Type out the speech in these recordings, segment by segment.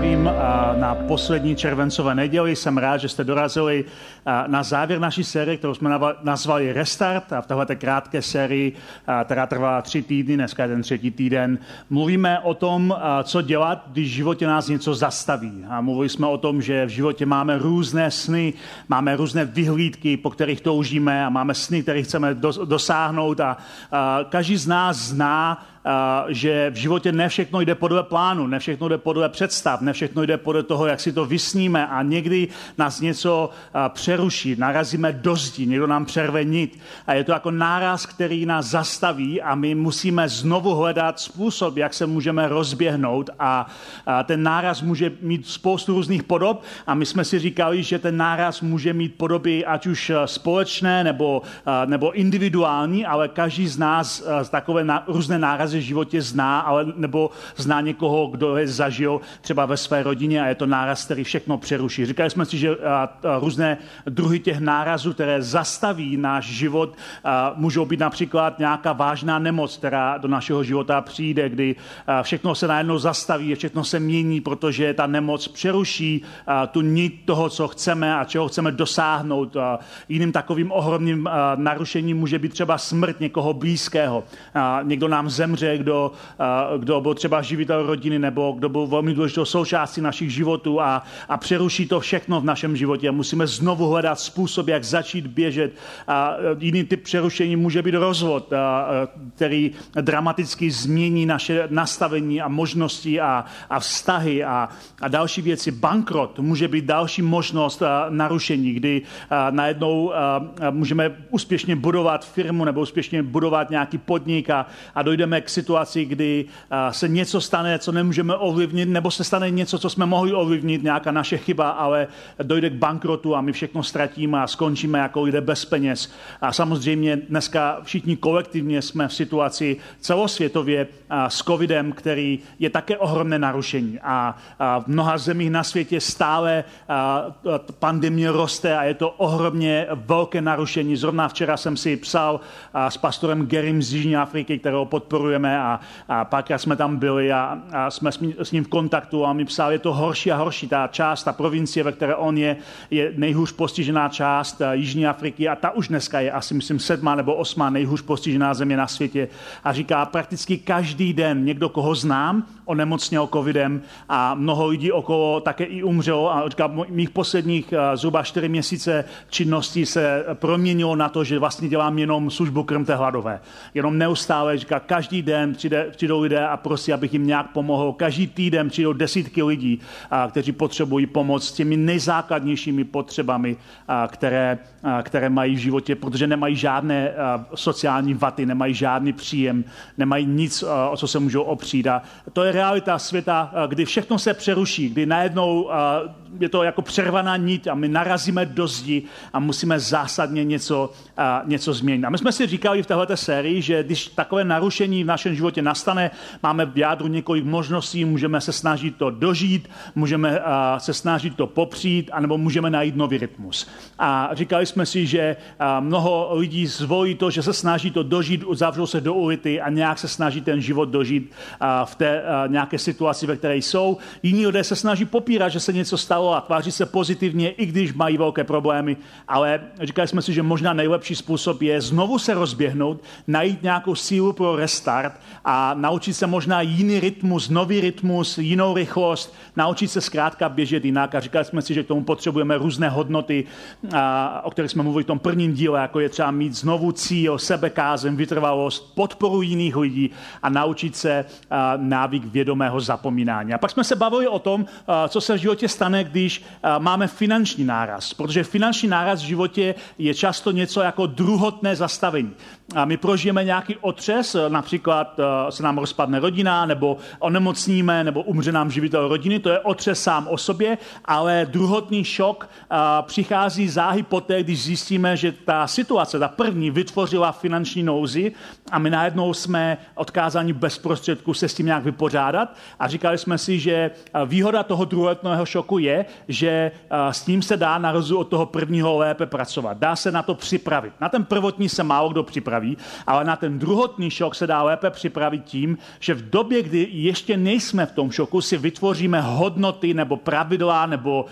Zdravím na poslední červencové neděli. Jsem rád, že jste dorazili na závěr naší série, kterou jsme nazvali Restart. A v této krátké sérii, která trvá tři týdny, dneska je ten třetí týden, mluvíme o tom, co dělat, když v životě nás něco zastaví. A mluvili jsme o tom, že v životě máme různé sny, máme různé vyhlídky, po kterých toužíme a máme sny, které chceme dosáhnout a každý z nás zná že v životě ne všechno jde podle plánu, ne všechno jde podle představ, ne všechno jde podle toho, jak si to vysníme a někdy nás něco přeruší, narazíme do zdi, někdo nám přerve nit. A je to jako náraz, který nás zastaví a my musíme znovu hledat způsob, jak se můžeme rozběhnout a, ten náraz může mít spoustu různých podob a my jsme si říkali, že ten náraz může mít podoby ať už společné nebo, nebo individuální, ale každý z nás takové různé nárazy v životě zná, ale nebo zná někoho, kdo je zažil třeba ve své rodině a je to náraz, který všechno přeruší. Říkali jsme si, že různé druhy těch nárazů, které zastaví náš život, můžou být například nějaká vážná nemoc, která do našeho života přijde, kdy všechno se najednou zastaví, všechno se mění, protože ta nemoc přeruší tu nit toho, co chceme a čeho chceme dosáhnout. Jiným takovým ohromným narušením může být třeba smrt někoho blízkého. Někdo nám zemře zemře, kdo, kdo byl třeba živitel rodiny nebo kdo byl velmi důležitou součástí našich životů a, a přeruší to všechno v našem životě. Musíme znovu hledat způsob, jak začít běžet. A jiný typ přerušení může být rozvod, a, který dramaticky změní naše nastavení a možnosti a, a vztahy a, a další věci. Bankrot může být další možnost a, narušení, kdy a, najednou a můžeme úspěšně budovat firmu nebo úspěšně budovat nějaký podnik a, a dojdeme k situaci, kdy se něco stane, co nemůžeme ovlivnit, nebo se stane něco, co jsme mohli ovlivnit, nějaká naše chyba, ale dojde k bankrotu a my všechno ztratíme a skončíme jako lidé bez peněz. A samozřejmě dneska všichni kolektivně jsme v situaci celosvětově s covidem, který je také ohromné narušení. A v mnoha zemích na světě stále pandemie roste a je to ohromně velké narušení. Zrovna včera jsem si psal s pastorem Gerim z Jižní Afriky, kterého podporuji podporujeme a, a párkrát jsme tam byli a, a jsme s ním v kontaktu a mi psal, je to horší a horší. Ta část, ta provincie, ve které on je, je nejhůř postižená část eh, Jižní Afriky a ta už dneska je asi, myslím, sedmá nebo osmá nejhůř postižená země na světě. A říká, prakticky každý den někdo, koho znám, onemocněl covidem a mnoho lidí okolo také i umřelo. A říká, mých posledních eh, zhruba čtyři měsíce činnosti se proměnilo na to, že vlastně dělám jenom službu krmte hladové. Jenom neustále, říká, každý den přijde, přijdou lidé a prosí, abych jim nějak pomohl. Každý týden přijdou desítky lidí, a, kteří potřebují pomoc s těmi nejzákladnějšími potřebami, a, které, které mají v životě, protože nemají žádné sociální vaty, nemají žádný příjem, nemají nic, o co se můžou opřít. A to je realita světa, kdy všechno se přeruší, kdy najednou je to jako přervaná nit a my narazíme do zdi a musíme zásadně něco, něco změnit. A my jsme si říkali v této sérii, že když takové narušení v našem životě nastane, máme v jádru několik možností, můžeme se snažit to dožít, můžeme se snažit to popřít, anebo můžeme najít nový rytmus. A říkali jsme si, že mnoho lidí zvolí to, že se snaží to dožít, uzavřou se do ulity a nějak se snaží ten život dožít v té nějaké situaci, ve které jsou. Jiní lidé se snaží popírat, že se něco stalo a tváří se pozitivně, i když mají velké problémy, ale říkali jsme si, že možná nejlepší způsob je znovu se rozběhnout, najít nějakou sílu pro restart a naučit se možná jiný rytmus, nový rytmus, jinou rychlost, naučit se zkrátka běžet jinak. A říkali jsme si, že k tomu potřebujeme různé hodnoty, o kterých jsme mluvili v tom prvním díle, jako je třeba mít znovu cíl, sebekázem, vytrvalost, podporu jiných lidí a naučit se návyk vědomého zapomínání. A pak jsme se bavili o tom, co se v životě stane, když máme finanční náraz, protože finanční náraz v životě je často něco jako druhotné zastavení. a my prožijeme nějaký otřes, například se nám rozpadne rodina, nebo onemocníme, nebo umře nám živitel rodiny, to je otřes sám o sobě, ale druhotný šok přichází záhy poté, když zjistíme, že ta situace, ta první, vytvořila finanční nouzi a my najednou jsme odkázáni bez prostředků se s tím nějak vypořádat a říkali jsme si, že výhoda toho druhotného šoku je, že s tím se dá na rozdíl od toho prvního lépe pracovat. Dá se na to připravit. Na ten prvotní se málo kdo připraví, ale na ten druhotný šok se dá lépe připravit tím, že v době, kdy ještě nejsme v tom šoku, si vytvoříme hodnoty nebo pravidla nebo,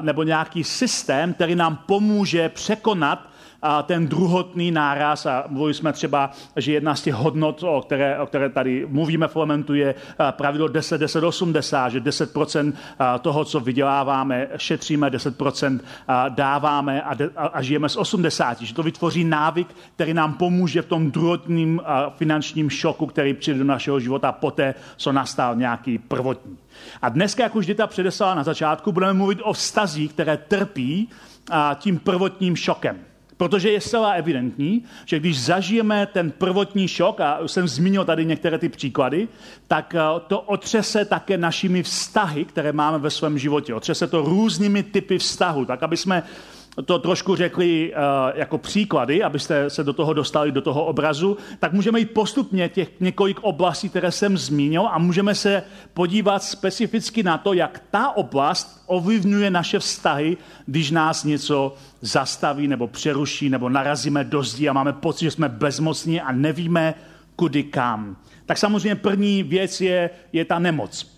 nebo nějaký systém, který nám pomůže překonat a ten druhotný náraz, a mluvili jsme třeba, že jedna z těch hodnot, o které, o které tady mluvíme v Elementu, je pravidlo 10, 10, 80, že 10% toho, co vyděláváme, šetříme, 10% dáváme a, de, a, a žijeme z 80, že to vytvoří návyk, který nám pomůže v tom druhotním finančním šoku, který přijde do našeho života poté, co nastal nějaký prvotní. A dneska, jak už Dita předeslala na začátku, budeme mluvit o vztazích, které trpí tím prvotním šokem. Protože je zcela evidentní, že když zažijeme ten prvotní šok, a už jsem zmínil tady některé ty příklady, tak eh, to otřese také našimi vztahy, které máme ve svém životě. Otřese to různými typy vztahu, tak aby jsme to trošku řekli uh, jako příklady, abyste se do toho dostali, do toho obrazu, tak můžeme jít postupně těch několik oblastí, které jsem zmínil a můžeme se podívat specificky na to, jak ta oblast ovlivňuje naše vztahy, když nás něco zastaví nebo přeruší nebo narazíme do zdí a máme pocit, že jsme bezmocní a nevíme, kudy kam. Tak samozřejmě první věc je, je ta nemoc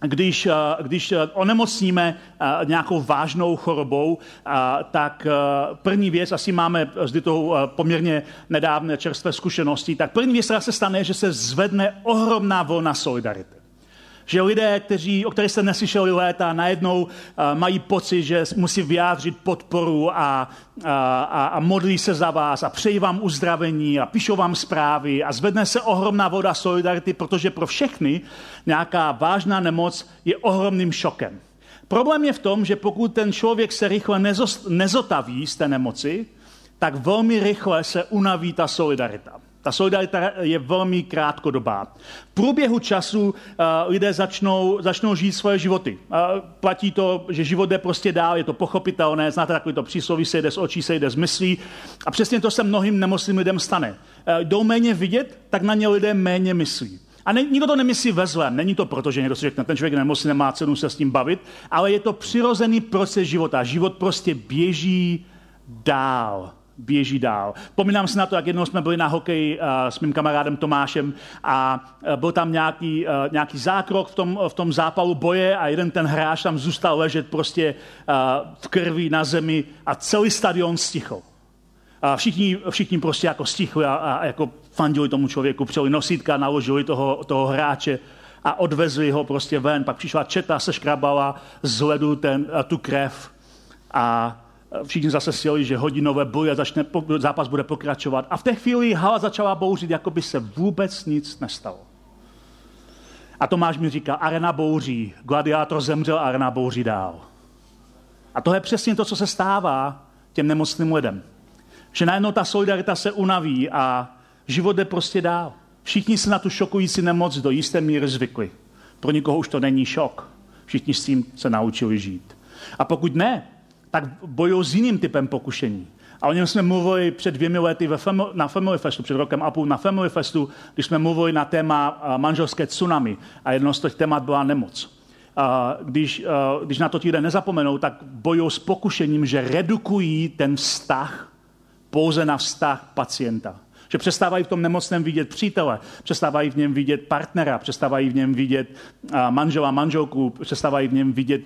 když, eh, když eh, onemocníme eh, nějakou vážnou chorobou, tak první věc, asi máme zde tou poměrně nedávné čerstvé zkušenosti, tak první věc, která se stane, že se zvedne ohromná vlna solidarity. Že lidé, kteří, o kterých jste neslyšeli léta, najednou uh, mají pocit, že musí vyjádřit podporu a, a, a, a modlí se za vás a přejí vám uzdravení a píšou vám zprávy a zvedne se ohromná voda solidarity, protože pro všechny nějaká vážná nemoc je ohromným šokem. Problém je v tom, že pokud ten člověk se rychle nezotaví z té nemoci, tak velmi rychle se unaví ta solidarita. Ta solidarita je velmi krátkodobá. V průběhu času uh, lidé začnou, začnou žít svoje životy. Uh, platí to, že život jde prostě dál, je to pochopitelné, znáte takový to přísloví, se jde z očí, se jde z myslí. A přesně to se mnohým nemocným lidem stane. Uh, jdou méně vidět, tak na ně lidé méně myslí. A ne, nikdo to nemyslí ve zlém. Není to proto, že někdo si řekne, ten člověk nemocný, nemá cenu se s tím bavit, ale je to přirozený proces života. Život prostě běží dál běží dál. Pomínám si na to, jak jednou jsme byli na hokeji uh, s mým kamarádem Tomášem a uh, byl tam nějaký, uh, nějaký zákrok v tom, v tom zápalu boje a jeden ten hráč tam zůstal ležet prostě v krvi na zemi a celý stadion stichl. A všichni, všichni prostě jako stichli a, a jako fandili tomu člověku, přijeli nosítka, naložili toho, toho hráče a odvezli ho prostě ven. Pak přišla četa, se škrabala z ledu ten, tu krev a všichni zase sjeli, že hodinové boje, začne, zápas bude pokračovat. A v té chvíli hala začala bouřit, jako by se vůbec nic nestalo. A Tomáš mi říká, arena bouří, gladiátor zemřel, arena bouří dál. A to je přesně to, co se stává těm nemocným lidem. Že najednou ta solidarita se unaví a život jde prostě dál. Všichni se na tu šokující nemoc do jisté míry zvykli. Pro nikoho už to není šok. Všichni s tím se naučili žít. A pokud ne, tak bojují s jiným typem pokušení. A o něm jsme mluvili před dvěmi lety ve Family, na Family Festu, před rokem a půl na Family Festu, když jsme mluvili na téma manželské tsunami a jedno z těch témat byla nemoc. A když, když na to ti lidé nezapomenou, tak bojují s pokušením, že redukují ten vztah pouze na vztah pacienta. Že přestávají v tom nemocném vidět přítele, přestávají v něm vidět partnera, přestávají v něm vidět manžela, manželku, přestávají v něm vidět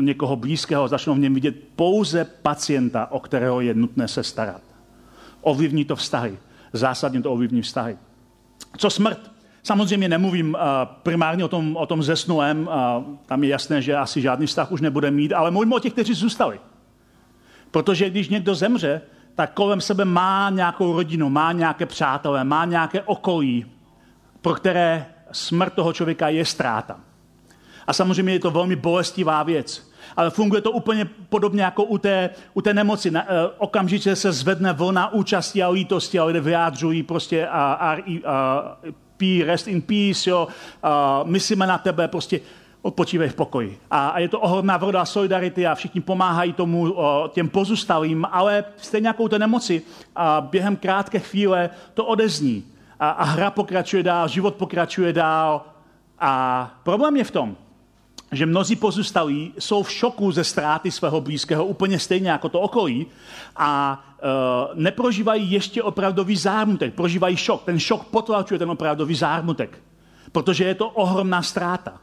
někoho blízkého, začnou v něm vidět pouze pacienta, o kterého je nutné se starat. Ovlivní to vztahy. Zásadně to ovlivní vztahy. Co smrt? Samozřejmě nemluvím primárně o tom, o tom zesnulém, tam je jasné, že asi žádný vztah už nebude mít, ale mluvím o těch, kteří zůstali. Protože když někdo zemře, tak kolem sebe má nějakou rodinu, má nějaké přátelé, má nějaké okolí, pro které smrt toho člověka je ztráta. A samozřejmě je to velmi bolestivá věc. Ale funguje to úplně podobně jako u té, u té nemoci. Na, uh, okamžitě se zvedne vlna účasti a lítosti a lidé vyjádřují prostě a, a, a, rest in peace, jo, a myslíme na tebe, prostě odpočívej v pokoji. A, a je to ohromná voda solidarity a všichni pomáhají tomu o, těm pozůstalým, ale stejně jako té nemoci a během krátké chvíle to odezní a, a hra pokračuje dál, život pokračuje dál a problém je v tom, že mnozí pozůstalí jsou v šoku ze ztráty svého blízkého úplně stejně jako to okolí a uh, neprožívají ještě opravdový zármutek, prožívají šok. Ten šok potlačuje ten opravdový zármutek, protože je to ohromná ztráta.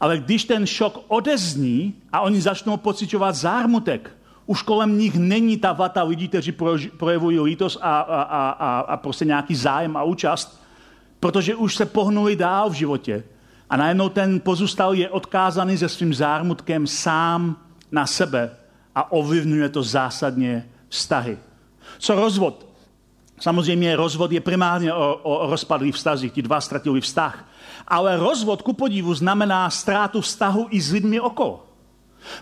Ale když ten šok odezní a oni začnou pocitovat zármutek, už kolem nich není ta vata lidí, kteří projevují lítost a, a, a, a, prostě nějaký zájem a účast, protože už se pohnuli dál v životě. A najednou ten pozůstal je odkázaný se svým zármutkem sám na sebe a ovlivňuje to zásadně vztahy. Co rozvod? Samozřejmě rozvod je primárně o, o rozpadlých vztazích, ti dva ztratili vztah. Ale rozvod ku podivu znamená ztrátu vztahu i s lidmi okolo.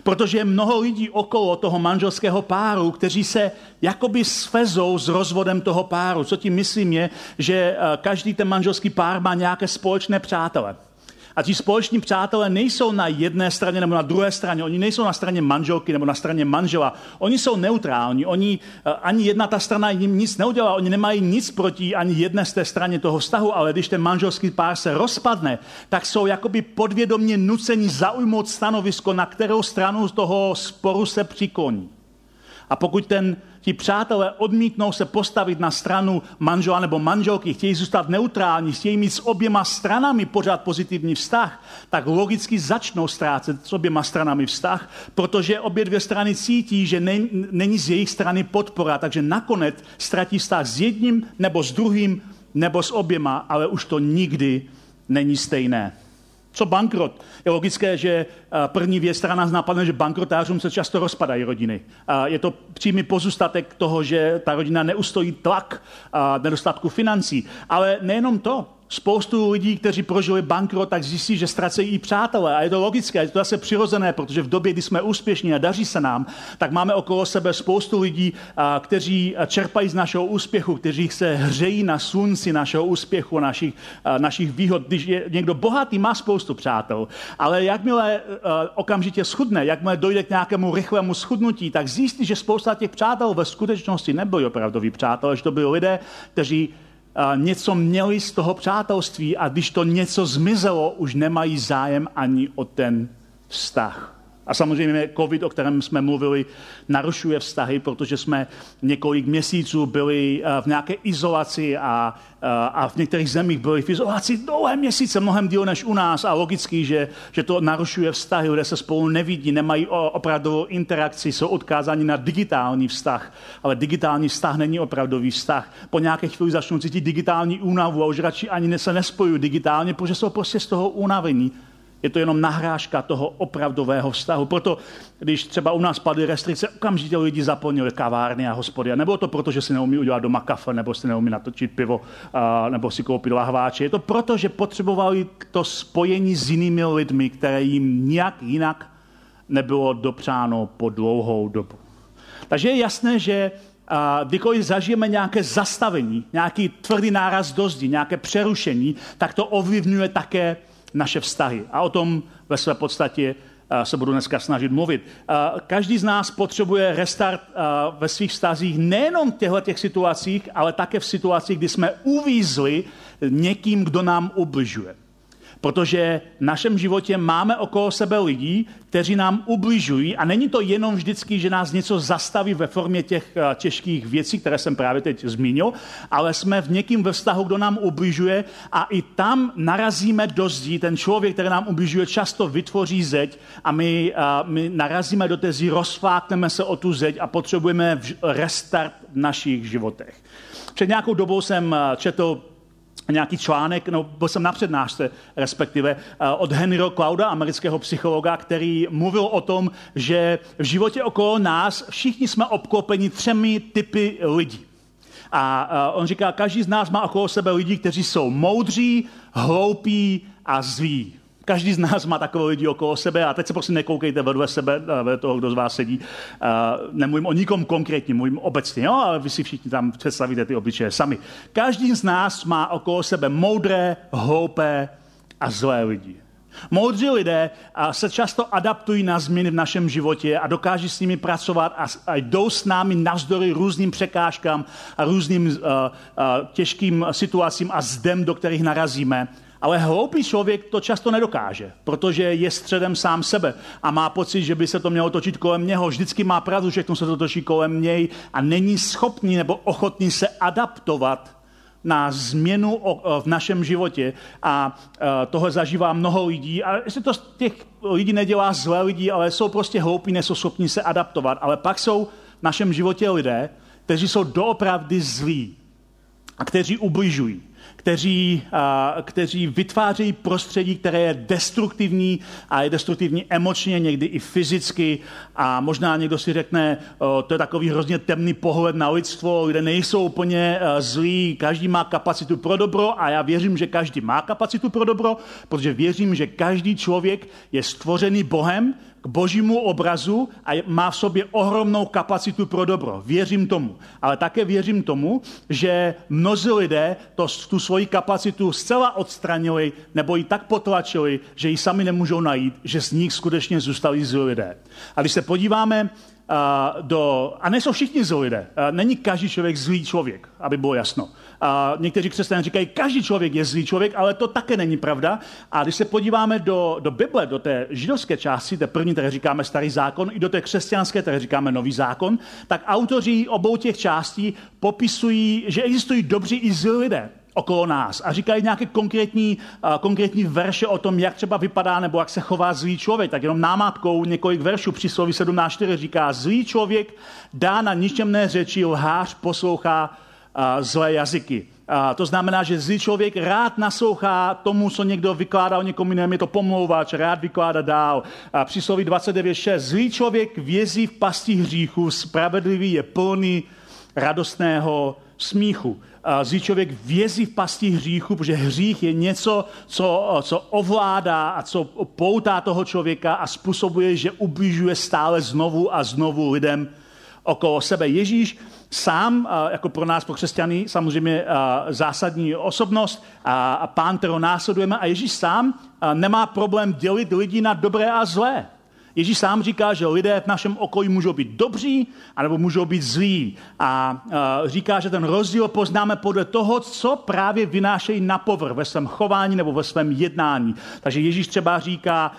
Protože je mnoho lidí okolo toho manželského páru, kteří se jakoby svezou s rozvodem toho páru. Co tím myslím je, že eh, každý ten manželský pár má nějaké společné přátele. A ti společní přátelé nejsou na jedné straně nebo na druhé straně. Oni nejsou na straně manželky nebo na straně manžela. Oni jsou neutrální. Oni, eh, ani jedna ta strana jim nic neudělá. Oni nemají nic proti ani jedné z té straně toho vztahu, ale když ten manželský pár se rozpadne, tak jsou jakoby podvědomně nuceni zaujmout stanovisko, na kterou stranu toho sporu se přikloní. A pokud ten ti přátelé odmítnou se postavit na stranu manžela nebo manželky, chtějí zůstat neutrální, chtějí mít s oběma stranami pořád pozitivní vztah, tak logicky začnou ztrácet s oběma stranami vztah, protože obě dvě strany cítí, že není z jejich strany podpora, takže nakonec ztratí vztah s jedním nebo s druhým nebo s oběma, ale už to nikdy není stejné. Co bankrot? Je logické, že eh, první věc, která nás napadne, že bankrotářům se často rozpadají rodiny. Je to přímý pozůstatek toho, že ta rodina neustojí tlak nedostatku financí. Ale nejenom to spoustu lidí, kteří prožili bankrot, tak zjistí, že ztracejí i přátelé. A je to logické, je to zase přirozené, protože v době, kdy jsme úspěšní a daří se nám, tak máme okolo sebe spoustu lidí, kteří čerpají z našeho úspěchu, kteří se hřejí na slunci našeho úspěchu, našich, našich výhod. Když je někdo bohatý, má spoustu přátel, ale jakmile okamžitě schudne, jakmile dojde k nějakému rychlému schudnutí, tak zjistí, že spousta těch přátel ve skutečnosti nebyli opravdoví přátelé, že to byli lidé, kteří něco měli z toho přátelství a když to něco zmizelo, už nemají zájem ani o ten vztah. A samozřejmě COVID, o kterém jsme mluvili, narušuje vztahy, protože jsme několik měsíců byli eh, v nějaké izolaci a, eh, a v některých zemích byli v izolaci dlouhé měsíce, mnohem díl než u nás a logicky, že, že to narušuje vztahy, kde se spolu nevidí, nemají opravdovou interakci, jsou odkázáni na digitální vztah, ale digitální vztah není opravdový vztah. Po nějaké chvíli začnou cítit digitální únavu a už radši ani se nespojují digitálně, protože jsou prostě z toho unavení. Je to jenom nahrážka toho opravdového vztahu. Proto, když třeba u nás padly restrikce, okamžitě lidi zaplnili kavárny a hospody. A nebylo to proto, že si neumí udělat doma kafe, nebo si neumí natočit pivo, a, nebo si koupit lahváče. Je to proto, že potřebovali to spojení s jinými lidmi, které jim nějak jinak nebylo dopřáno po dlouhou dobu. Takže je jasné, že a kdykoliv zažijeme nějaké zastavení, nějaký tvrdý náraz do zdi, nějaké přerušení, tak to ovlivňuje také naše vztahy. A o tom ve své podstatě eh, se budu dneska snažit mluvit. Eh, každý z nás potřebuje restart eh, ve svých vztazích nejenom v těchto těch situacích, ale také v situacích, kdy jsme uvízli někým, kdo nám ubližuje. Protože v našem životě máme okolo sebe lidí, kteří nám ubližují a není to jenom vždycky, že nás něco zastaví ve formě těch eh, těžkých věcí, které jsem právě teď zmínil, ale jsme v někým ve vztahu, kdo nám ubližuje a i tam narazíme do zdí. Ten člověk, který nám ubližuje, často vytvoří zeď a my, eh, my narazíme do té zdi, rozflákneme se o tu zeď a potřebujeme restart v našich životech. Před nějakou dobou jsem eh, četl nějaký článek, no byl jsem na přednášce respektive, eh, od Henryho Clouda, amerického psychologa, který mluvil o tom, že v životě okolo nás všichni jsme obklopeni třemi typy lidí. A eh, on říká, každý z nás má okolo sebe lidi, kteří jsou moudří, hloupí a zví. Každý z nás má takové lidi okolo sebe a teď se prostě nekoukejte vedle sebe, vedle toho, kdo z vás sedí. Nemluvím o nikom konkrétním, mluvím obecně, jo, ale vy si všichni tam představíte ty obyčeje sami. Každý z nás má okolo sebe moudré, hloupé a zlé lidi. Moudří lidé se často adaptují na změny v našem životě a dokáží s nimi pracovat a, jdou s námi navzdory různým překážkám a různým těžkým situacím a zdem, do kterých narazíme. Ale hloupý člověk to často nedokáže, protože je středem sám sebe a má pocit, že by se to mělo točit kolem něho. Vždycky má pravdu, že se to točí kolem něj a není schopný nebo ochotný se adaptovat na změnu v našem životě a tohle zažívá mnoho lidí. A jestli to z těch lidí nedělá zlé lidi, ale jsou prostě hloupí, nejsou schopni se adaptovat. Ale pak jsou v našem životě lidé, kteří jsou doopravdy zlí a kteří ubližují kteří, kteří vytvářejí prostředí, které je destruktivní a je destruktivní emočně, někdy i fyzicky. A možná někdo si řekne, to je takový hrozně temný pohled na lidstvo, lidé nejsou úplně zlí, každý má kapacitu pro dobro a já věřím, že každý má kapacitu pro dobro, protože věřím, že každý člověk je stvořený Bohem, k božímu obrazu a má v sobě ohromnou kapacitu pro dobro. Věřím tomu. Ale také věřím tomu, že mnozí lidé to, tu svoji kapacitu zcela odstranili nebo ji tak potlačili, že ji sami nemůžou najít, že z nich skutečně zůstali zlí lidé. A když se podíváme do... A nejsou všichni zlí lidé. Není každý člověk zlý člověk, aby bylo jasno. A někteří křesťané říkají, každý člověk je zlý člověk, ale to také není pravda. A když se podíváme do, do Bible, do té židovské části, té první, které říkáme starý zákon, i do té křesťanské, které říkáme nový zákon, tak autoři obou těch částí popisují, že existují dobří i zlí lidé okolo nás a říkají nějaké konkrétní, uh, konkrétní verše o tom, jak třeba vypadá nebo jak se chová zlý člověk. Tak jenom námatkou několik veršů při sloví 17.4 říká, zlý člověk dá na ničemné řeči, lhář poslouchá uh, zlé jazyky. A to znamená, že zlý člověk rád naslouchá tomu, co někdo vykládá o někom jiném, je to pomlouvač, rád vykládá dál. A sloví 29.6. Zlý člověk vězí v pasti hříchu, spravedlivý je plný radostného smíchu zlý člověk vězí v pasti hříchu, protože hřích je něco, co, co ovládá a co poutá toho člověka a způsobuje, že ubližuje stále znovu a znovu lidem okolo sebe. Ježíš sám, jako pro nás, pro křesťany, samozřejmě zásadní osobnost a pán, kterou následujeme, a Ježíš sám nemá problém dělit lidi na dobré a zlé. Ježíš sám říká, že lidé v našem okolí můžou být dobří, anebo můžou být zlí. A říká, že ten rozdíl poznáme podle toho, co právě vynášejí na povrch ve svém chování nebo ve svém jednání. Takže Ježíš třeba říká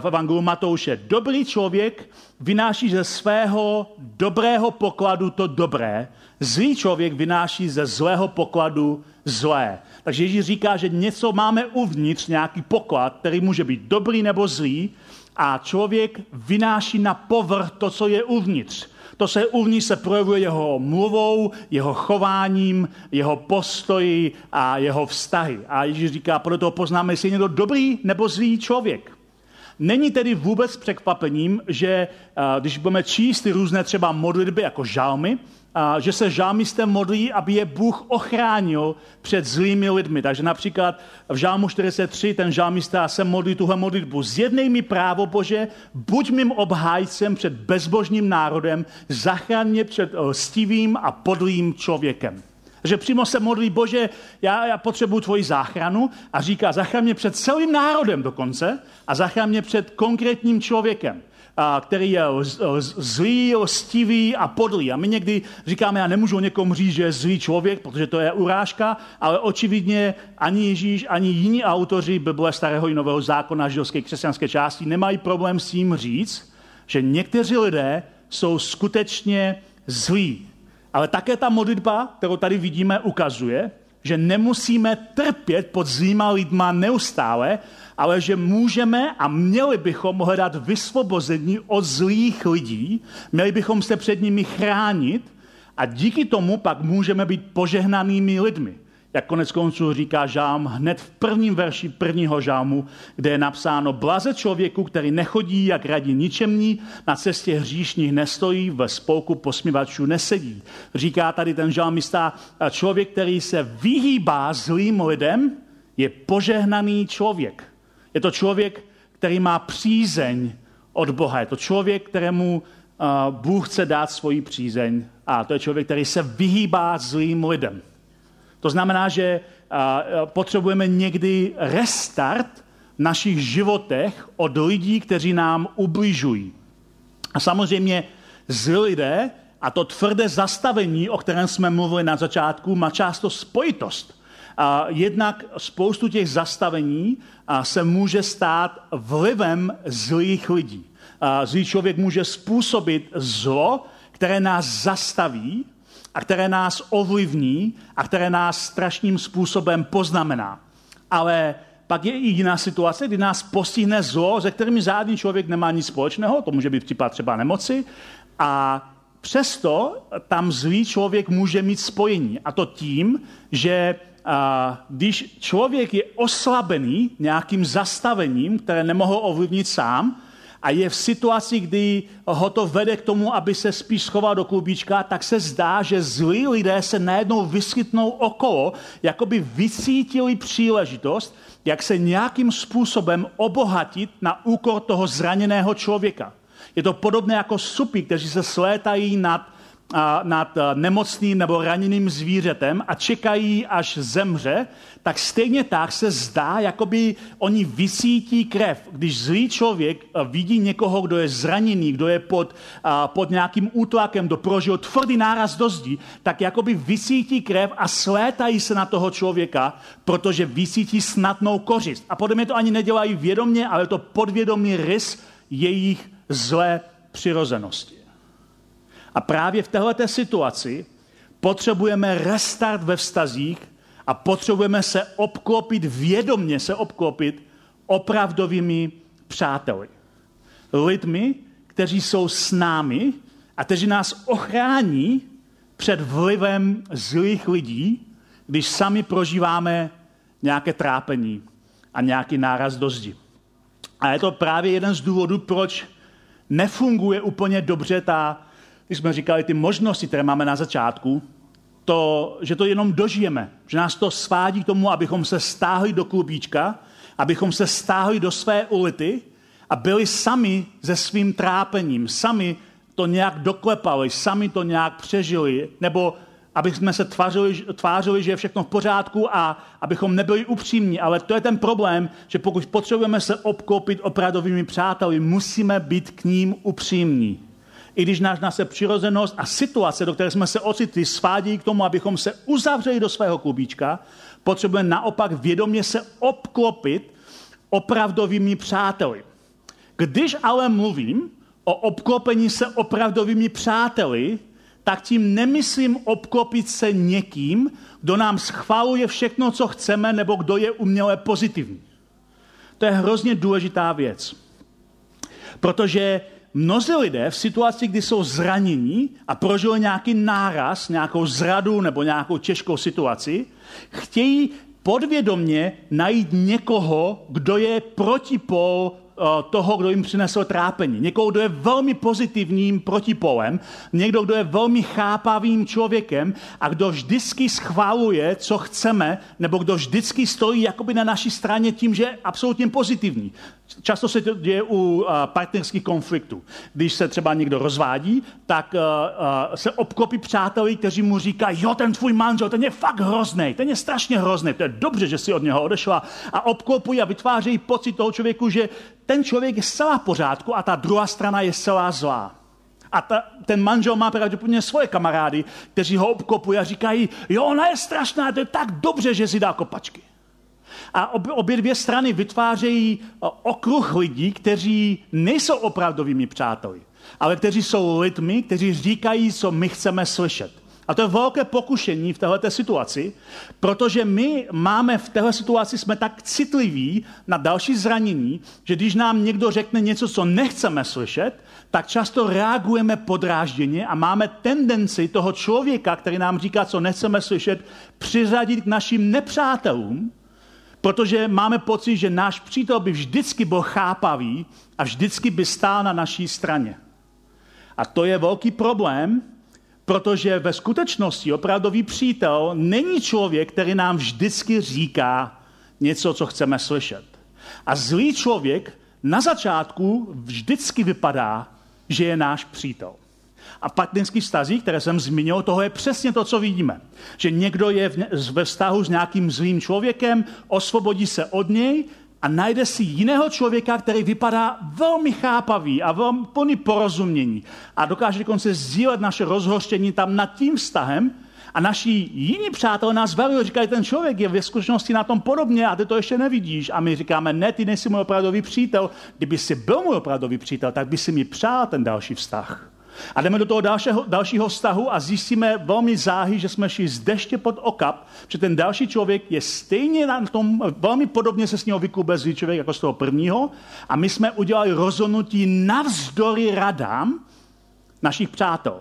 v Evangelu Matouše, dobrý člověk vynáší ze svého dobrého pokladu to dobré, zlý člověk vynáší ze zlého pokladu zlé. Takže Ježíš říká, že něco máme uvnitř, nějaký poklad, který může být dobrý nebo zlý, a člověk vynáší na povrch to, co je uvnitř. To, je uvnitř, se projevuje jeho mluvou, jeho chováním, jeho postoji a jeho vztahy. A Ježíš říká, podle toho poznáme, jestli je někdo dobrý nebo zlý člověk. Není tedy vůbec překvapením, že když budeme číst ty různé třeba modlitby jako žalmy, že se žálmisté modlí, aby je Bůh ochránil před zlými lidmi. Takže například v žálmu 43 ten žálmista se modlí tuhle modlitbu. Zjednej mi právo Bože, buď mým obhájcem před bezbožným národem, zachraň mě před stivým a podlým člověkem. Že přímo se modlí, Bože, já, já potřebuji tvoji záchranu a říká, zachraň mě před celým národem dokonce a zachraň mě před konkrétním člověkem který je zlý, lstivý a podlý. A my někdy říkáme, já nemůžu někomu říct, že je zlý člověk, protože to je urážka, ale očividně ani Ježíš, ani jiní autoři Bible Starého i Nového zákona židovské křesťanské části nemají problém s tím říct, že někteří lidé jsou skutečně zlí. Ale také ta modlitba, kterou tady vidíme, ukazuje, že nemusíme trpět pod zlýma lidma neustále, ale že můžeme a měli bychom hledat vysvobození od zlých lidí, měli bychom se před nimi chránit a díky tomu pak můžeme být požehnanými lidmi. Jak konec konců říká žám hned v prvním verši prvního žámu, kde je napsáno Blaze člověku, který nechodí, jak radí ničemní, na cestě hříšních nestojí, ve spolku posmívačů nesedí. Říká tady ten žálmista, člověk, který se vyhýbá zlým lidem, je požehnaný člověk Je to člověk, který má přízeň od Boha. Je to člověk, kterému uh, Bůh chce dát svoji přízeň. A to je člověk, který se vyhýbá zlým lidem. To znamená, že potřebujeme někdy restart v našich životech od lidí, kteří nám ubližují. A samozřejmě zlí lidé a to tvrdé zastavení, o kterém jsme mluvili na začátku, má často spojitost. A jednak spoustu těch zastavení se může stát vlivem zlých lidí. A zlý člověk může způsobit zlo, které nás zastaví a které nás ovlivní a které nás strašným způsobem poznamená. Ale pak je i jiná situace, kdy nás postihne zlo, se kterým žádný člověk nemá nic společného, to může být případ třeba nemoci, a přesto tam zlý člověk může mít spojení. A to tím, že a, když člověk je oslabený nějakým zastavením, které nemohl ovlivnit sám, a je v situaci, kdy ho to vede k tomu, aby se spíš schoval do klubíčka, tak se zdá, že zlí lidé se najednou vyskytnou okolo, jako by vycítili příležitost, jak se nějakým způsobem obohatit na úkor toho zraněného člověka. Je to podobné jako supy, kteří se slétají nad, nad nemocným nebo raněným zvířetem a čekají, až zemře, tak stejně tak se zdá, jako by oni vysítí krev. Když zlý člověk vidí někoho, kdo je zraněný, kdo je pod, a, pod nějakým útlakem, kdo prožil tvrdý náraz do zdi, tak jakoby vysítí krev a slétají se na toho člověka, protože vysítí snadnou kořist. A podle mě to ani nedělají vědomě, ale to podvědomý rys jejich zlé přirozenosti. A právě v této situaci potřebujeme restart ve vztazích a potřebujeme se obklopit, vědomně se obklopit opravdovými přáteli. Lidmi, kteří jsou s námi a kteří nás ochrání před vlivem zlých lidí, když sami prožíváme nějaké trápení a nějaký náraz do zdi. A je to právě jeden z důvodů, proč nefunguje úplně dobře ta, když jsme říkali, ty možnosti, které máme na začátku, to, že to jenom dožijeme, že nás to svádí k tomu, abychom se stáhli do klubíčka, abychom se stáhli do své ulity a byli sami se svým trápením, sami to nějak doklepali, sami to nějak přežili, nebo aby jsme se tvářili, tvářili, že je všechno v pořádku a abychom nebyli upřímní. Ale to je ten problém, že pokud potřebujeme se obklopit opravdovými přáteli, musíme být k ním upřímní. I když náš naše přirozenost a situace, do které jsme se ocitli, svádí k tomu, abychom se uzavřeli do svého klubíčka, potřebujeme naopak vědomě se obklopit opravdovými přáteli. Když ale mluvím o obklopení se opravdovými přáteli, tak tím nemyslím obklopit se někým, kdo nám schvaluje všechno, co chceme, nebo kdo je uměle pozitivní. To je hrozně důležitá věc. Protože mnozí lidé v situaci, kdy jsou zranění a prožili nějaký náraz, nějakou zradu nebo nějakou těžkou situaci, chtějí podvědomně najít někoho, kdo je protipol Eh, toho, kdo jim přinesl trápení. Někoho, kdo je velmi pozitivním protipolem, někdo, kdo je velmi chápavým člověkem a kdo vždycky schváluje, co chceme, nebo kdo vždycky stojí jakoby na naší straně tím, že je absolutně pozitivní. Často se to děje u uh, partnerských konfliktů. Když se třeba někdo rozvádí, tak uh, uh, se obklopí přáteli, kteří mu říkají, jo, ten tvůj manžel, ten je fakt hrozný, ten je strašně hrozný, to je dobře, že si od něho odešla a obklopují a vytvářejí pocit toho člověku, že ten člověk je zcela v pořádku a ta druhá strana je zcela zlá. A ta, ten manžel má pravděpodobně svoje kamarády, kteří ho obklopují a říkají, jo, ona je strašná, to je tak dobře, že si dá kopačky. A ob, obě dvě strany vytvářejí okruh lidí, kteří nejsou opravdovými přáteli, ale kteří jsou lidmi, kteří říkají, co my chceme slyšet. A to je velké pokušení v této situaci, protože my máme v této situaci, jsme tak citliví na další zranění, že když nám někdo řekne něco, co nechceme slyšet, tak často reagujeme podrážděně a máme tendenci toho člověka, který nám říká, co nechceme slyšet, přiřadit k našim nepřátelům, protože máme pocit, že náš přítel by vždycky byl chápavý a vždycky by stál na naší straně. A to je velký problém, Protože ve skutečnosti opravdový přítel není člověk, který nám vždycky říká něco, co chceme slyšet. A zlý člověk na začátku vždycky vypadá, že je náš přítel. A partnerský vztazí, které jsem zmínil, toho je přesně to, co vidíme. Že někdo je ve vztahu s nějakým zlým člověkem, osvobodí se od něj a najde si jiného člověka, který vypadá velmi chápavý a velmi plný porozumění. A dokáže dokonce sdílet naše rozhořčení tam nad tím vztahem, a naši jiní přátelé nás varují, říkají, ten člověk je ve skutečnosti na tom podobně a ty to ještě nevidíš. A my říkáme, ne, ty nejsi můj opravdový přítel. Kdyby jsi byl můj opravdový přítel, tak by si mi přál ten další vztah. A jdeme do toho dalšího, dalšího vztahu a zjistíme velmi záhy, že jsme šli z deště pod okap, že ten další člověk je stejně na tom, velmi podobně se s něho zlý člověk jako z toho prvního. A my jsme udělali rozhodnutí navzdory radám našich přátel.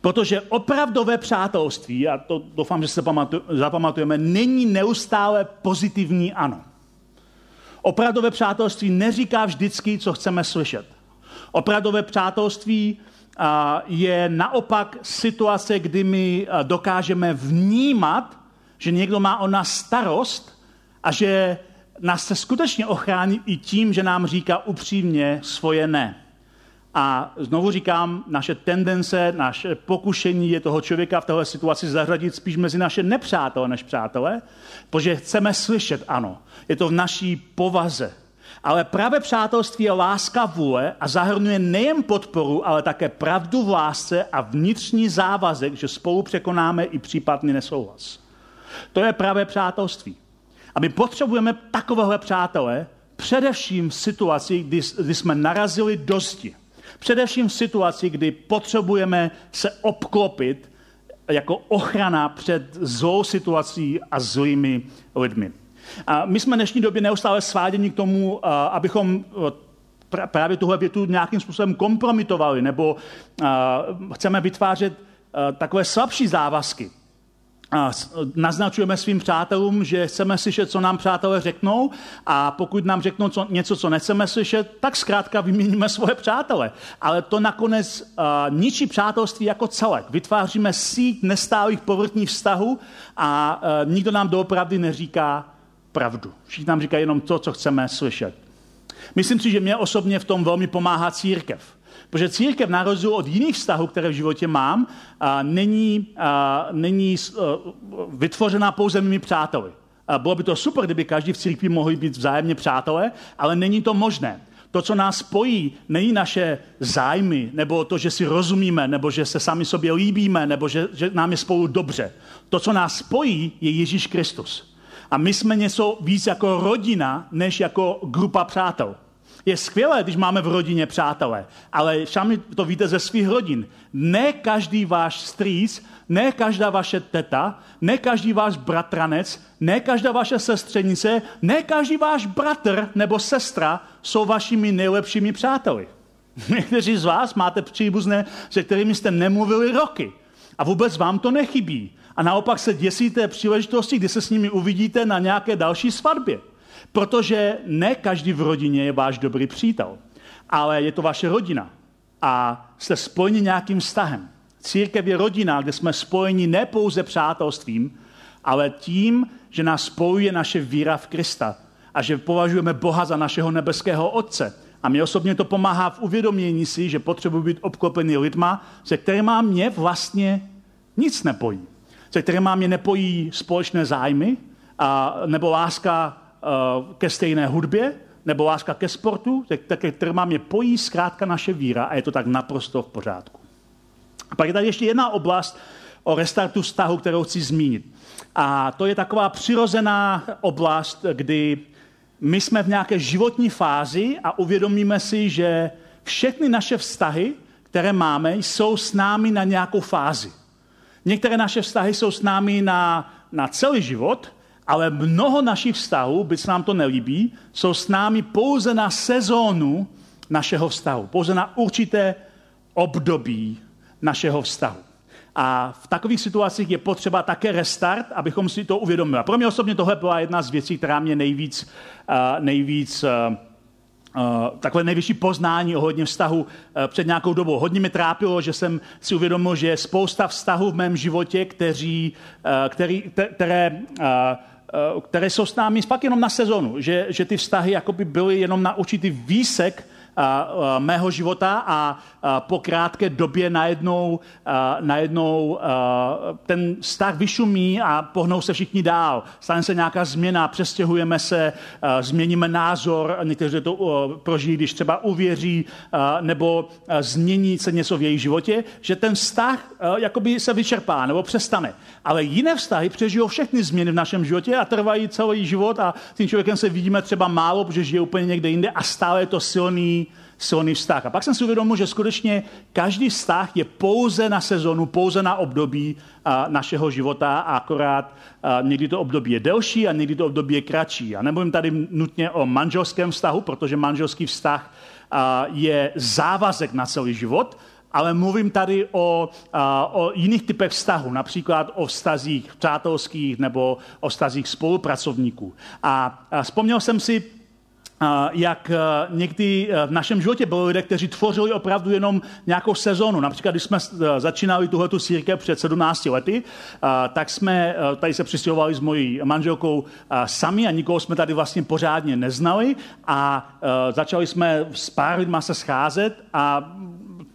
Protože opravdové přátelství, a to doufám, že se zapamatujeme, není neustále pozitivní ano. Opravdové přátelství neříká vždycky, co chceme slyšet. Opravdové přátelství je naopak situace, kdy my dokážeme vnímat, že někdo má o nás starost a že nás se skutečně ochrání i tím, že nám říká upřímně svoje ne. A znovu říkám, naše tendence, naše pokušení je toho člověka v této situaci zařadit spíš mezi naše nepřátelé než přátelé, protože chceme slyšet ano. Je to v naší povaze. Ale právě přátelství je láska vůle a zahrnuje nejen podporu, ale také pravdu v lásce a vnitřní závazek, že spolu překonáme i případný nesouhlas. To je právě přátelství. A my potřebujeme takovéhle přátele, především v situaci, kdy, kdy jsme narazili dosti. Především v situaci, kdy potřebujeme se obklopit jako ochrana před zlou situací a zlými lidmi. A my jsme v dnešní době neustále sváděni k tomu, abychom právě tuhle větu nějakým způsobem kompromitovali, nebo chceme vytvářet takové slabší závazky naznačujeme svým přátelům, že chceme slyšet, co nám přátelé řeknou a pokud nám řeknou co, něco, co nechceme slyšet, tak zkrátka vyměníme svoje přátele. Ale to nakonec uh, ničí přátelství jako celek. Vytváříme síť nestálých povrtních vztahů a uh, nikdo nám doopravdy neříká pravdu. Všichni nám říkají jenom to, co chceme slyšet. Myslím si, že mě osobně v tom velmi pomáhá církev. Protože církev na rozdíl od jiných vztahů, které v životě mám, a není, a, není a, vytvořená pouze mými přáteli. A bylo by to super, kdyby každý v církvi mohl být vzájemně přátelé, ale není to možné. To, co nás spojí, není naše zájmy, nebo to, že si rozumíme, nebo že se sami sobě líbíme, nebo že, že nám je spolu dobře. To, co nás spojí, je Ježíš Kristus. A my jsme něco víc jako rodina, než jako grupa přátel. Je skvělé, když máme v rodině přátelé, ale sami to víte ze svých rodin. Ne každý váš strýc, ne každá vaše teta, ne každý váš bratranec, ne každá vaše sestřenice, ne každý váš bratr nebo sestra jsou vašimi nejlepšími přáteli. Někteří z vás máte příbuzné, se kterými jste nemluvili roky. A vůbec vám to nechybí. A naopak se děsíte příležitosti, kdy se s nimi uvidíte na nějaké další svatbě. Protože ne každý v rodině je váš dobrý přítel, ale je to vaše rodina a jste spojeni nějakým vztahem. Církev je rodina, kde jsme spojeni ne pouze přátelstvím, ale tím, že nás spojuje naše víra v Krista a že považujeme Boha za našeho nebeského Otce. A mě osobně to pomáhá v uvědomění si, že potřebuji být obklopený lidma, se kterými mě vlastně nic nepojí. Se kterými mě nepojí společné zájmy, a, nebo láska Eh, ke stejné hudbě, nebo láska ke sportu, také trvá mě pojí zkrátka naše víra a je to tak naprosto v pořádku. A pak je tady ještě jedna oblast o restartu vztahu, kterou chci zmínit. A to je taková přirozená oblast, kdy my jsme v nějaké životní fázi a uvědomíme si, že všechny naše vztahy, které máme, jsou s námi na nějakou fázi. Některé naše vztahy jsou s námi na, na celý život, ale mnoho našich vztahů, byť se nám to nelíbí, jsou s námi pouze na sezónu našeho vztahu, pouze na určité období našeho vztahu. A v takových situacích je potřeba také restart, abychom si to uvědomili. Pro mě osobně tohle byla jedna z věcí, která mě nejvíc, uh, nejvíc Uh, takové nejvyšší poznání ohledně vztahu uh, před nějakou dobou. Hodně mi trápilo, že jsem si uvědomil, že je spousta vztahů v mém životě, kteří, uh, který, te, které které jsou s námi fakt jenom na sezonu, že, že ty vztahy jakoby byly jenom na určitý výsek mého života a po krátké době najednou, najednou ten vztah vyšumí a pohnou se všichni dál. Stane se nějaká změna, přestěhujeme se, změníme názor, někteří to prožijí, když třeba uvěří nebo změní se něco v jejich životě, že ten vztah jakoby se vyčerpá nebo přestane. Ale jiné vztahy přežijou všechny změny v našem životě a trvají celý život a tím člověkem se vidíme třeba málo, protože žije úplně někde jinde a stále je to silný, silný vztah. A pak jsem si uvědomil, že skutečně každý vztah je pouze na sezonu, pouze na období našeho života a akorát někdy to období je delší a někdy to období je kratší. A nemluvím tady nutně o manželském vztahu, protože manželský vztah je závazek na celý život, ale mluvím tady o, o jiných typech vztahů, například o vztazích přátelských nebo o vztazích spolupracovníků. A, a vzpomněl jsem si jak eh, někdy eh, v našem životě byli lidé, kteří tvořili opravdu jenom nějakou sezónu. Například, když jsme eh, začínali tuhletu církev před 17 lety, tak jsme tady se přistěhovali s mojí manželkou sami a nikoho jsme tady vlastně pořádně neznali a začali jsme s pár lidma se scházet a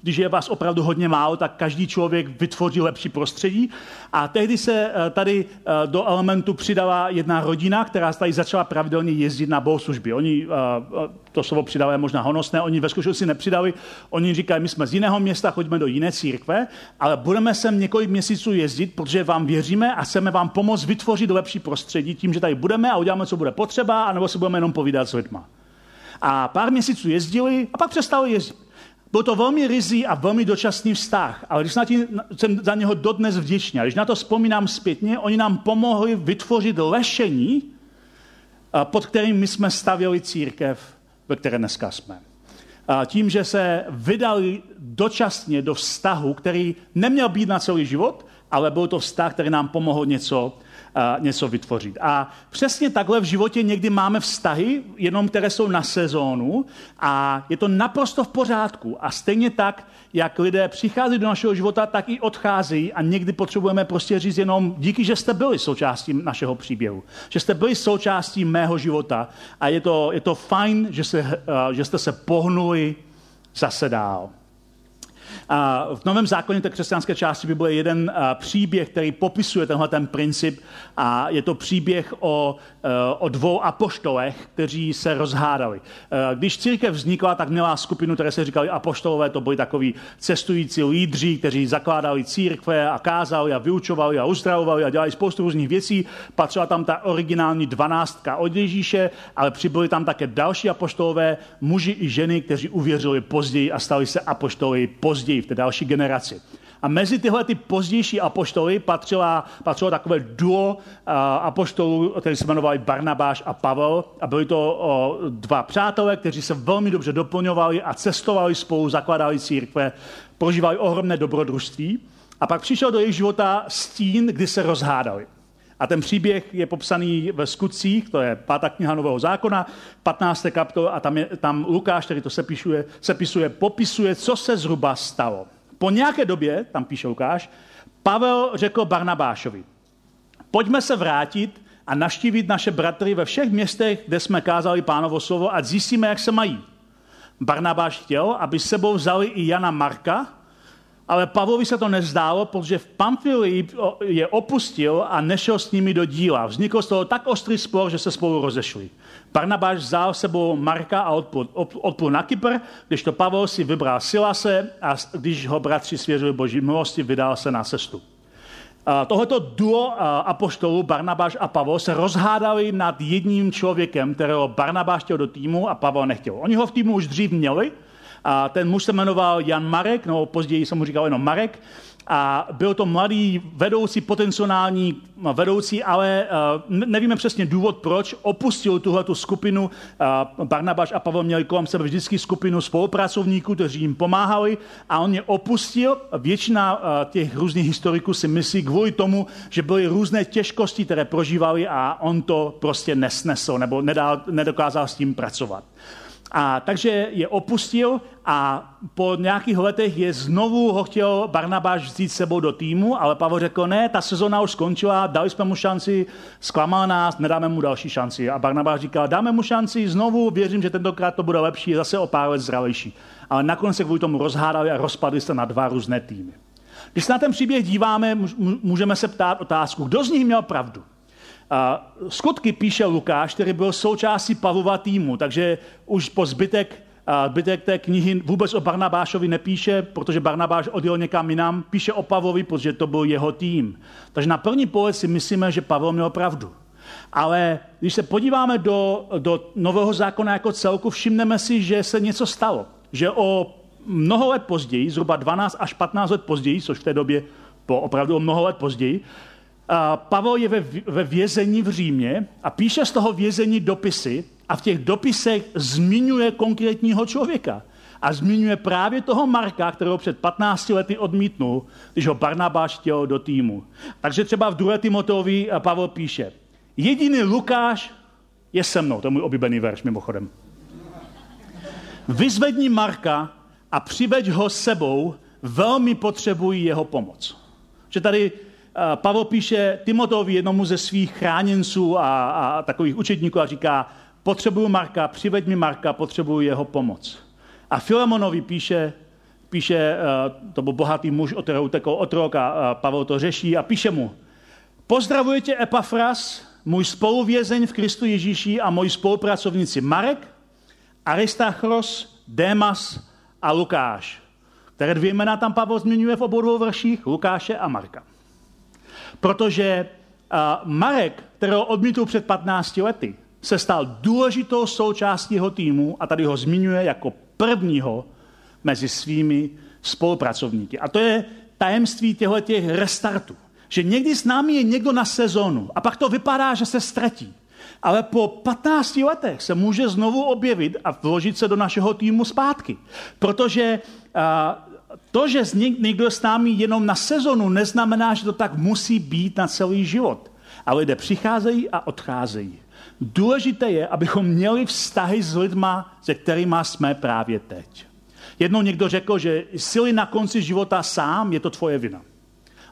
když je vás opravdu hodně málo, tak každý člověk vytvoří lepší prostředí. A tehdy se eh, tady eh, do elementu přidala jedna rodina, která tady začala pravidelně jezdit na bohoslužby. Oni, eh, to slovo přidali je možná honosné, oni ve si nepřidali, oni říkají, my jsme z jiného města, chodíme do jiné církve, ale budeme sem několik měsíců jezdit, protože vám věříme a chceme vám pomoct vytvořit lepší prostředí tím, že tady budeme a uděláme, co bude potřeba, anebo si budeme jenom povídat s lidma. A pár měsíců jezdili a pak přestali jezdit. Byl to velmi rizí a velmi dočasný vztah, ale když na tím, jsem za něho dodnes vděčný. Když na to vzpomínám zpětně, oni nám pomohli vytvořit lešení, pod kterým my jsme stavěli církev, ve které dneska jsme. Tím, že se vydali dočasně do vztahu, který neměl být na celý život, ale byl to vztah, který nám pomohl něco něco vytvořit. A přesně takhle v životě někdy máme vztahy, jenom které jsou na sezónu a je to naprosto v pořádku. A stejně tak, jak lidé přichází do našeho života, tak i odchází a někdy potřebujeme prostě říct jenom díky, že jste byli součástí našeho příběhu. Že jste byli součástí mého života a je to, je to fajn, že, se, že jste se pohnuli zase dál. A v Novém zákoně té křesťanské části Bible je jeden příběh, který popisuje tenhle ten princip a je to příběh o, o dvou apoštolech, kteří se rozhádali. E, když církev vznikla, tak měla skupinu, které se říkali apoštolové, to byli takový cestující lídři, kteří zakládali církve a kázali a vyučovali a uzdravovali a dělali spoustu různých věcí. Patřila tam ta originální dvanáctka od Ježíše, ale přibyli tam také další apoštolové, muži i ženy, kteří uvěřili později a stali se apoštoly později, v té další generaci. A mezi tyhle ty pozdější apoštoly patřila, patřilo takové duo uh, apoštolů, kteří se jmenovali Barnabáš a Pavel. A byli to dva přátelé, kteří se velmi dobře doplňovali a cestovali spolu, zakládali církve, prožívali ohromné dobrodružství. A pak přišel do jejich života stín, kdy se rozhádali. A ten příběh je popsaný ve skutcích, to je pátá kniha Nového zákona, 15. kapitol a tam, je, tam Lukáš, který to sepisuje, sepisuje, popisuje, co se zhruba stalo. Po nějaké době, tam píše Lukáš, Pavel řekl Barnabášovi, pojďme se vrátit a naštívit naše bratry ve všech městech, kde jsme kázali pánovo slovo a zjistíme, jak se mají. Barnabáš chtěl, aby sebou vzali i Jana Marka, ale Pavlovi se to nezdálo, protože v Pamfilii je opustil a nešel s nimi do díla. Vznikl z toho tak ostrý spor, že se spolu rozešli. Barnabáš vzal sebou Marka a odplul, odplul na Kypr, když to Pavel si vybral Silase a když ho bratři svěřili boží milosti, vydal se na cestu. Tohoto duo apoštolů, Barnabáš a Pavel, se rozhádali nad jedním člověkem, kterého Barnabáš chtěl do týmu a Pavel nechtěl. Oni ho v týmu už dřív měli, a ten muž se jmenoval Jan Marek, nebo později jsem mu říkal jenom Marek. A byl to mladý vedoucí, potenciální vedoucí, ale uh, nevíme přesně důvod, proč opustil tuhle skupinu. Uh, Barnabáš a Pavel měli kolem sebe vždycky skupinu spolupracovníků, kteří jim pomáhali a on je opustil. Většina uh, těch různých historiků si myslí kvůli tomu, že byly různé těžkosti, které prožívali a on to prostě nesnesl nebo nedokázal s tím pracovat. A takže je opustil a po nějakých letech je znovu ho chtěl Barnabáš vzít sebou do týmu, ale Pavel řekl, ne, ta sezona už skončila, dali jsme mu šanci, zklamal nás, nedáme mu další šanci. A Barnabáš říkal, dáme mu šanci znovu, věřím, že tentokrát to bude lepší, zase o pár let zdravější. Ale nakonec se kvůli tomu rozhádali a rozpadli se na dva různé týmy. Když se na ten příběh díváme, můžeme se ptát otázku, kdo z nich měl pravdu. Skutky píše Lukáš, který byl součástí Pavlova týmu, takže už po zbytek, zbytek té knihy vůbec o Barnabášovi nepíše, protože Barnabáš odjel někam jinam, píše o Pavlovi, protože to byl jeho tým. Takže na první pohled si myslíme, že Pavel měl pravdu. Ale když se podíváme do, do Nového zákona jako celku, všimneme si, že se něco stalo. Že o mnoho let později, zhruba 12 až 15 let později, což v té době po opravdu o mnoho let později, Pavel je ve, ve vězení v Římě a píše z toho vězení dopisy a v těch dopisech zmiňuje konkrétního člověka. A zmiňuje právě toho Marka, kterého před 15 lety odmítnul, když ho Barnabáš chtěl do týmu. Takže třeba v 2. Timoteovi Pavel píše, jediný Lukáš je se mnou, to je můj oblíbený verš mimochodem. Vyzvedni Marka a přiveď ho sebou, velmi potřebují jeho pomoc. Že tady Pavel píše Timotovi, jednomu ze svých chráněnců a, a takových učetníků a říká, potřebuju Marka, přiveď mi Marka, potřebuju jeho pomoc. A Filemonovi píše, píše, e, to byl bohatý muž, od kterého utekl otrok a Pavel to řeší a píše mu, pozdravuje tě Epafras, můj spoluvězeň v Kristu Ježíši a můj spolupracovníci Marek, Aristachros, Démas a Lukáš. Které dvě jména tam Pavel zmiňuje v obou dvou vrších, Lukáše a Marka. Protože Marek, kterého odmítl před 15 lety, se stal důležitou součástí jeho týmu a tady ho zmiňuje jako prvního mezi svými spolupracovníky. A to je tajemství těchto těch restartů. Že někdy s námi je někdo na sezónu a pak to vypadá, že se ztratí. Ale po 15 letech se může znovu objevit a vložit se do našeho týmu zpátky. Protože to, že někdo s námi jenom na sezonu, neznamená, že to tak musí být na celý život. A lidé přicházejí a odcházejí. Důležité je, abychom měli vztahy s lidma, se kterými jsme právě teď. Jednou někdo řekl, že jsi na konci života sám, je to tvoje vina.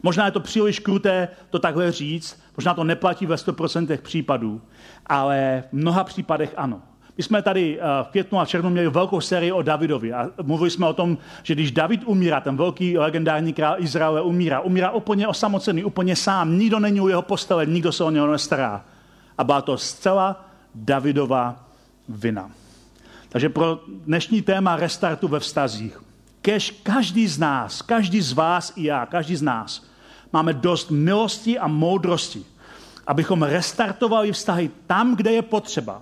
Možná je to příliš kruté to takhle říct, možná to neplatí ve 100% případů, ale v mnoha případech ano. My jsme tady eh, v květnu a v červnu měli velkou sérii o Davidovi a mluvili jsme o tom, že když David umírá, ten velký legendární král Izraele umírá, umírá úplně osamocený, úplně sám, nikdo není u jeho postele, nikdo se o něho nestará. A byla to zcela Davidova vina. Takže pro dnešní téma restartu ve vztazích. Kež každý z nás, každý z vás i já, každý z nás máme dost milosti a moudrosti, abychom restartovali vztahy tam, kde je potřeba